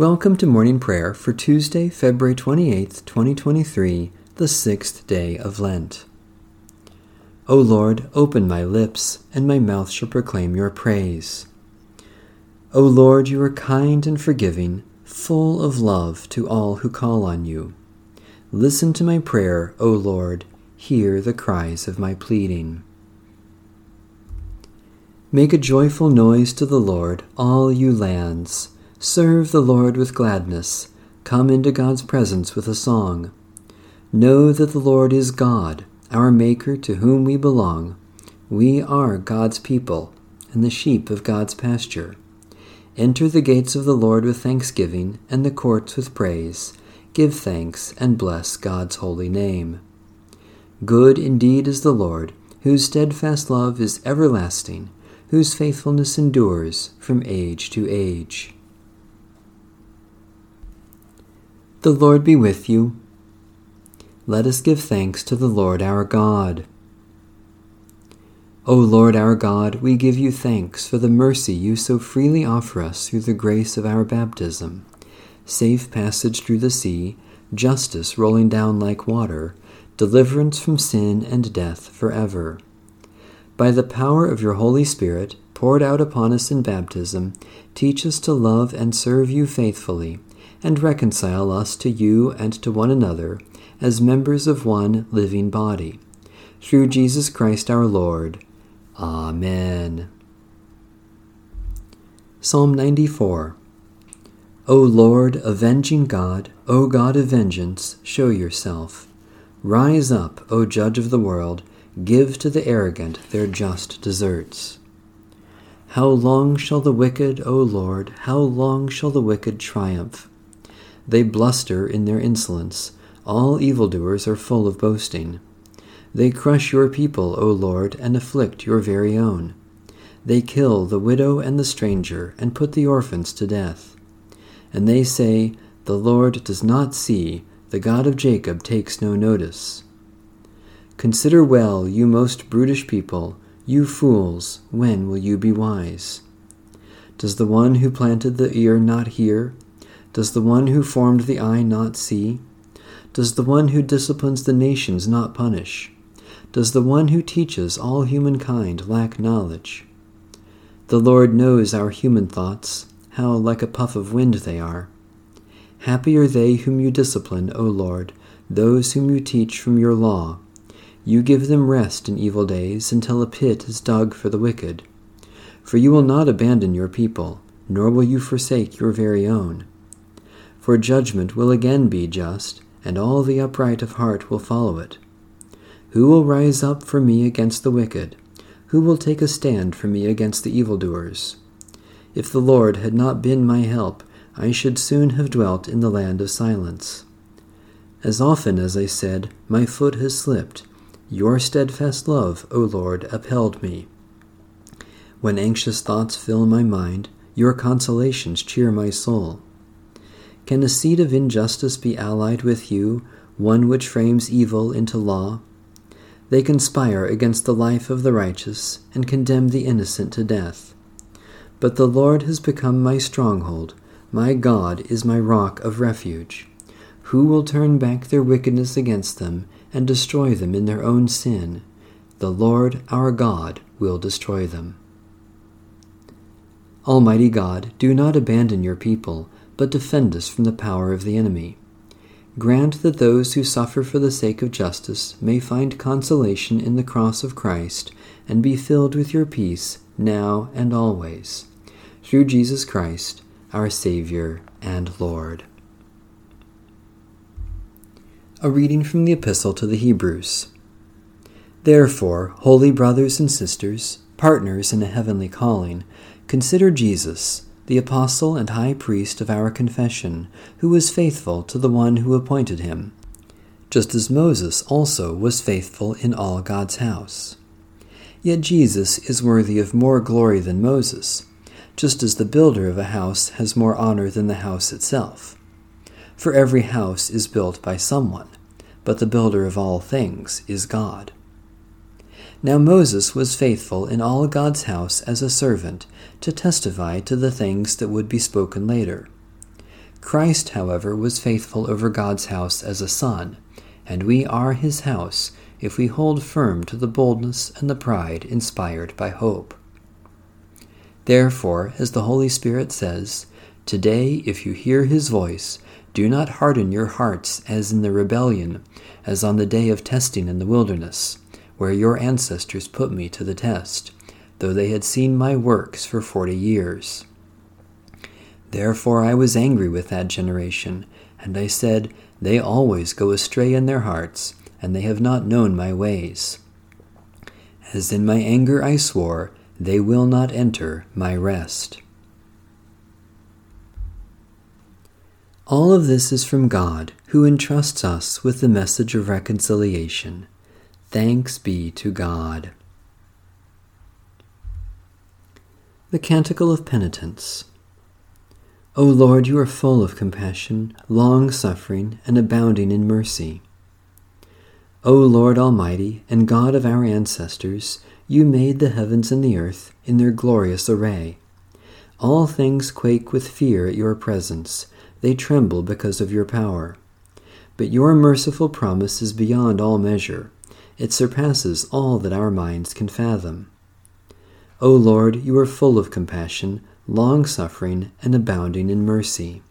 Welcome to morning prayer for Tuesday, February 28th, 2023, the sixth day of Lent. O Lord, open my lips, and my mouth shall proclaim your praise. O Lord, you are kind and forgiving, full of love to all who call on you. Listen to my prayer, O Lord, hear the cries of my pleading. Make a joyful noise to the Lord, all you lands. Serve the Lord with gladness. Come into God's presence with a song. Know that the Lord is God, our Maker to whom we belong. We are God's people and the sheep of God's pasture. Enter the gates of the Lord with thanksgiving and the courts with praise. Give thanks and bless God's holy name. Good indeed is the Lord, whose steadfast love is everlasting, whose faithfulness endures from age to age. The Lord be with you. Let us give thanks to the Lord our God. O Lord our God, we give you thanks for the mercy you so freely offer us through the grace of our baptism, safe passage through the sea, justice rolling down like water, deliverance from sin and death forever. By the power of your Holy Spirit, poured out upon us in baptism, teach us to love and serve you faithfully and reconcile us to you and to one another as members of one living body. Through Jesus Christ our Lord. Amen. Psalm 94 O Lord, avenging God, O God of vengeance, show yourself. Rise up, O Judge of the world, give to the arrogant their just deserts. How long shall the wicked, O Lord, how long shall the wicked triumph? They bluster in their insolence. All evildoers are full of boasting. They crush your people, O Lord, and afflict your very own. They kill the widow and the stranger, and put the orphans to death. And they say, The Lord does not see, the God of Jacob takes no notice. Consider well, you most brutish people, you fools, when will you be wise? Does the one who planted the ear not hear? Does the one who formed the eye not see? Does the one who disciplines the nations not punish? Does the one who teaches all humankind lack knowledge? The Lord knows our human thoughts, how like a puff of wind they are. Happy are they whom you discipline, O Lord, those whom you teach from your law. You give them rest in evil days until a pit is dug for the wicked. For you will not abandon your people, nor will you forsake your very own for judgment will again be just, and all the upright of heart will follow it. Who will rise up for me against the wicked? Who will take a stand for me against the evildoers? If the Lord had not been my help, I should soon have dwelt in the land of silence. As often as I said, My foot has slipped, your steadfast love, O Lord, upheld me. When anxious thoughts fill my mind, your consolations cheer my soul. Can a seed of injustice be allied with you, one which frames evil into law? They conspire against the life of the righteous and condemn the innocent to death. But the Lord has become my stronghold, my God is my rock of refuge. Who will turn back their wickedness against them and destroy them in their own sin? The Lord our God will destroy them. Almighty God, do not abandon your people but defend us from the power of the enemy. Grant that those who suffer for the sake of justice may find consolation in the cross of Christ and be filled with your peace now and always. Through Jesus Christ, our Savior and Lord. A reading from the Epistle to the Hebrews. Therefore, holy brothers and sisters, partners in a heavenly calling, consider Jesus the apostle and high priest of our confession, who was faithful to the one who appointed him, just as Moses also was faithful in all God's house. Yet Jesus is worthy of more glory than Moses, just as the builder of a house has more honor than the house itself. For every house is built by someone, but the builder of all things is God. Now Moses was faithful in all God's house as a servant to testify to the things that would be spoken later. Christ, however, was faithful over God's house as a son, and we are his house if we hold firm to the boldness and the pride inspired by hope. Therefore, as the Holy Spirit says, Today, if you hear his voice, do not harden your hearts as in the rebellion, as on the day of testing in the wilderness, where your ancestors put me to the test, though they had seen my works for forty years. Therefore I was angry with that generation, and I said, They always go astray in their hearts, and they have not known my ways. As in my anger I swore, they will not enter my rest. All of this is from God, who entrusts us with the message of reconciliation. Thanks be to God. The Canticle of Penitence. O Lord, you are full of compassion, long suffering, and abounding in mercy. O Lord Almighty and God of our ancestors, you made the heavens and the earth in their glorious array. All things quake with fear at your presence, they tremble because of your power. But your merciful promise is beyond all measure, it surpasses all that our minds can fathom. O Lord, you are full of compassion, long suffering, and abounding in mercy.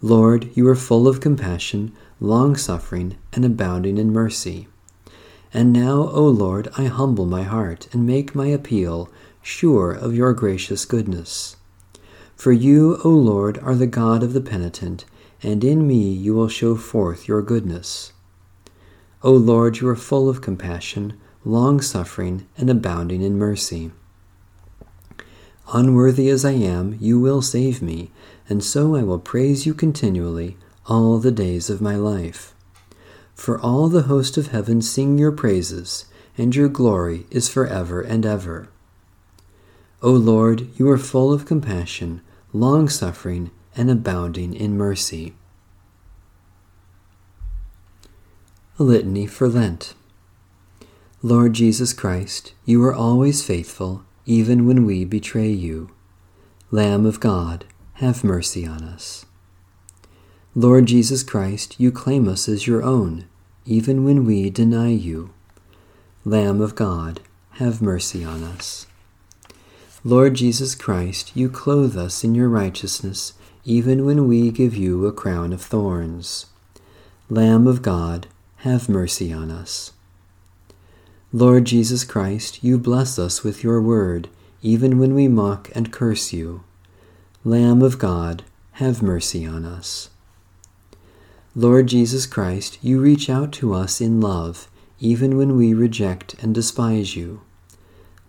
Lord, you are full of compassion, long suffering, and abounding in mercy. And now, O Lord, I humble my heart and make my appeal, sure of your gracious goodness. For you, O Lord, are the God of the penitent, and in me you will show forth your goodness. O Lord, you are full of compassion, long suffering, and abounding in mercy. Unworthy as I am, you will save me, and so I will praise you continually all the days of my life. For all the host of heaven sing your praises, and your glory is for ever and ever. O Lord, you are full of compassion, long suffering, and abounding in mercy. A Litany for Lent. Lord Jesus Christ, you are always faithful, even when we betray you. Lamb of God, have mercy on us. Lord Jesus Christ, you claim us as your own, even when we deny you. Lamb of God, have mercy on us. Lord Jesus Christ, you clothe us in your righteousness, even when we give you a crown of thorns. Lamb of God, have mercy on us. Lord Jesus Christ, you bless us with your word, even when we mock and curse you. Lamb of God, have mercy on us. Lord Jesus Christ, you reach out to us in love, even when we reject and despise you.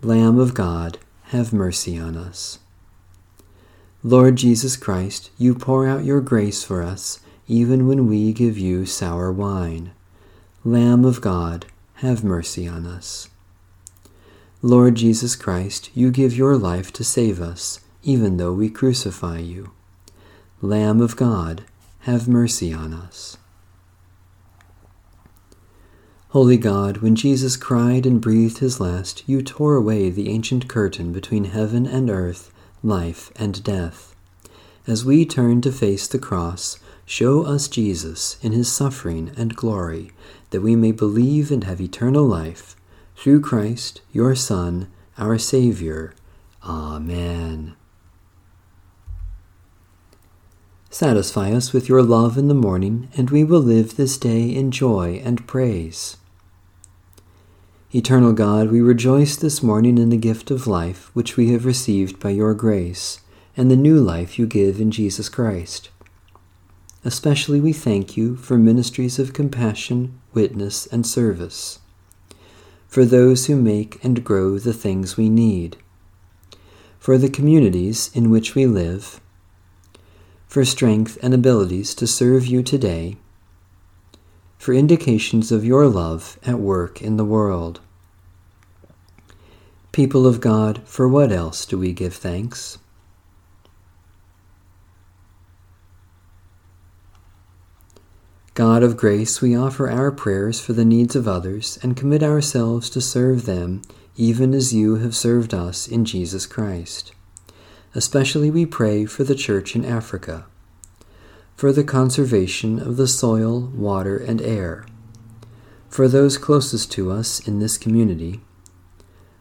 Lamb of God, have mercy on us. Lord Jesus Christ, you pour out your grace for us, even when we give you sour wine. Lamb of God, have mercy on us. Lord Jesus Christ, you give your life to save us, even though we crucify you. Lamb of God, have mercy on us. Holy God, when Jesus cried and breathed his last, you tore away the ancient curtain between heaven and earth, life and death. As we turn to face the cross, show us Jesus in his suffering and glory, that we may believe and have eternal life. Through Christ, your Son, our Savior. Amen. Satisfy us with your love in the morning, and we will live this day in joy and praise. Eternal God, we rejoice this morning in the gift of life which we have received by your grace, and the new life you give in Jesus Christ. Especially we thank you for ministries of compassion, witness, and service, for those who make and grow the things we need, for the communities in which we live, for strength and abilities to serve you today, for indications of your love at work in the world. People of God, for what else do we give thanks? God of grace, we offer our prayers for the needs of others and commit ourselves to serve them even as you have served us in Jesus Christ. Especially we pray for the Church in Africa. for the conservation of the soil, water, and air, for those closest to us in this community,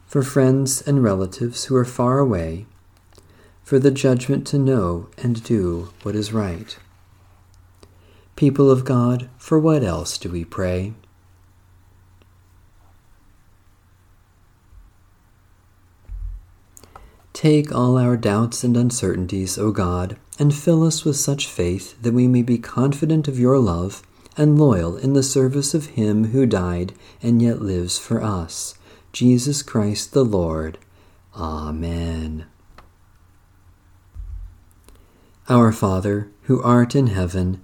for friends and relatives who are far away, for the judgment to know and do what is right. People of God, for what else do we pray? Take all our doubts and uncertainties, O God, and fill us with such faith that we may be confident of your love and loyal in the service of him who died and yet lives for us, Jesus Christ the Lord. Amen. Our Father, who art in heaven,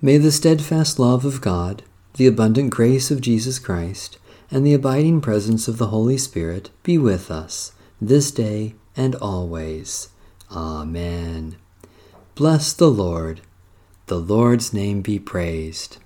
May the steadfast love of God, the abundant grace of Jesus Christ, and the abiding presence of the Holy Spirit be with us this day and always. Amen. Bless the Lord. The Lord's name be praised.